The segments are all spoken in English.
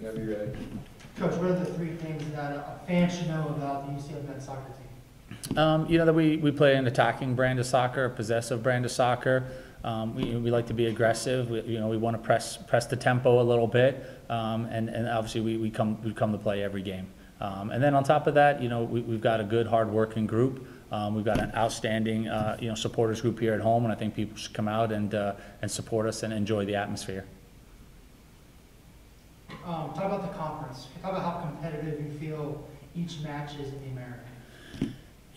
Whenever you're ready. Coach, what are the three things that a fan should know about the UCF men's soccer team? Um, you know, that we, we play an attacking brand of soccer, a possessive brand of soccer. Um, we, we like to be aggressive. We, you know, we want to press, press the tempo a little bit. Um, and, and obviously we, we come, we come to play every game. Um, and then on top of that, you know, we, we've got a good, hard-working group. Um, we've got an outstanding, uh, you know, supporters group here at home, and I think people should come out and, uh, and support us and enjoy the atmosphere. Um, talk about the conference. Talk about how competitive you feel each match is in the American.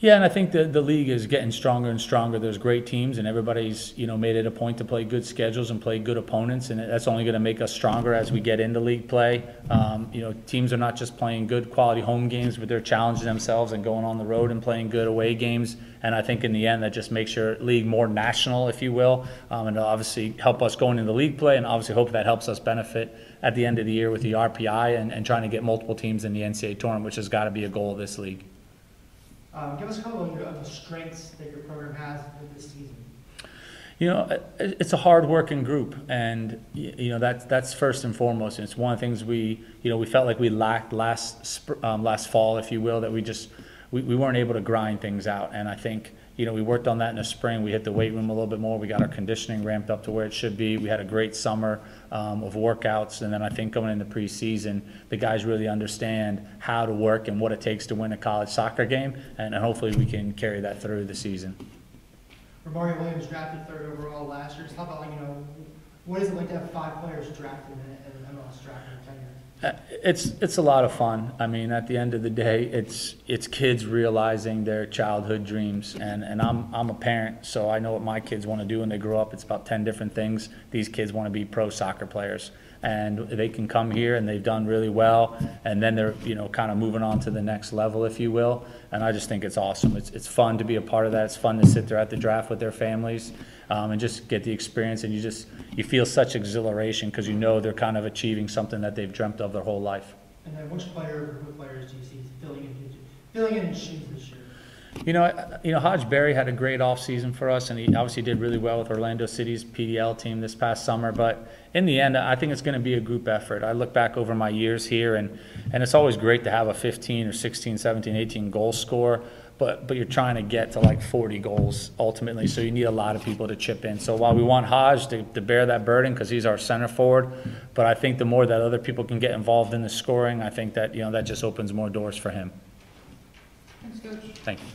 Yeah, and I think the, the league is getting stronger and stronger. There's great teams, and everybody's, you know, made it a point to play good schedules and play good opponents, and that's only going to make us stronger as we get into league play. Um, you know, teams are not just playing good quality home games, but they're challenging themselves and going on the road and playing good away games. And I think in the end, that just makes your league more national, if you will, um, and it'll obviously help us going into league play, and obviously hope that helps us benefit at the end of the year with the RPI and, and trying to get multiple teams in the NCAA tournament, which has got to be a goal of this league. Um, give us a couple of, of the strengths that your program has this season. You know, it's a hard-working group, and, you know, that's, that's first and foremost. And it's one of the things we, you know, we felt like we lacked last, um, last fall, if you will, that we just, we, we weren't able to grind things out. And I think, you know, we worked on that in the spring. We hit the weight room a little bit more. We got our conditioning ramped up to where it should be. We had a great summer um, of workouts. And then I think going into preseason, the guys really understand how to work and what it takes to win a college soccer game. And hopefully we can carry that through the season. Romario Williams drafted third overall last year. Just talk about, you know, what is it like to have five players drafted in, in MLS draft in ten years? Uh, It's, it's a lot of fun. I mean, at the end of the day, it's, it's kids realizing their childhood dreams. And, and I'm, I'm a parent, so I know what my kids want to do when they grow up. It's about 10 different things. These kids want to be pro soccer players. And they can come here and they've done really well. And then they're, you know, kind of moving on to the next level, if you will. And I just think it's awesome. It's, it's fun to be a part of that. It's fun to sit there at the draft with their families um, and just get the experience. And you just, you feel such exhilaration because you know they're kind of achieving something that they've dreamt of their whole life. And then which player or of players do you see filling in, filling in his shoes this year? You know, you know, Hodge Berry had a great offseason for us, and he obviously did really well with Orlando City's PDL team this past summer. But in the end, I think it's going to be a group effort. I look back over my years here, and, and it's always great to have a 15 or 16, 17, 18 goal score But, but you're trying to get to like 40 goals ultimately, so you need a lot of people to chip in. So while we want Hodge to, to bear that burden because he's our center forward, but I think the more that other people can get involved in the scoring, I think that, you know, that just opens more doors for him. Thanks, Coach. Thank you.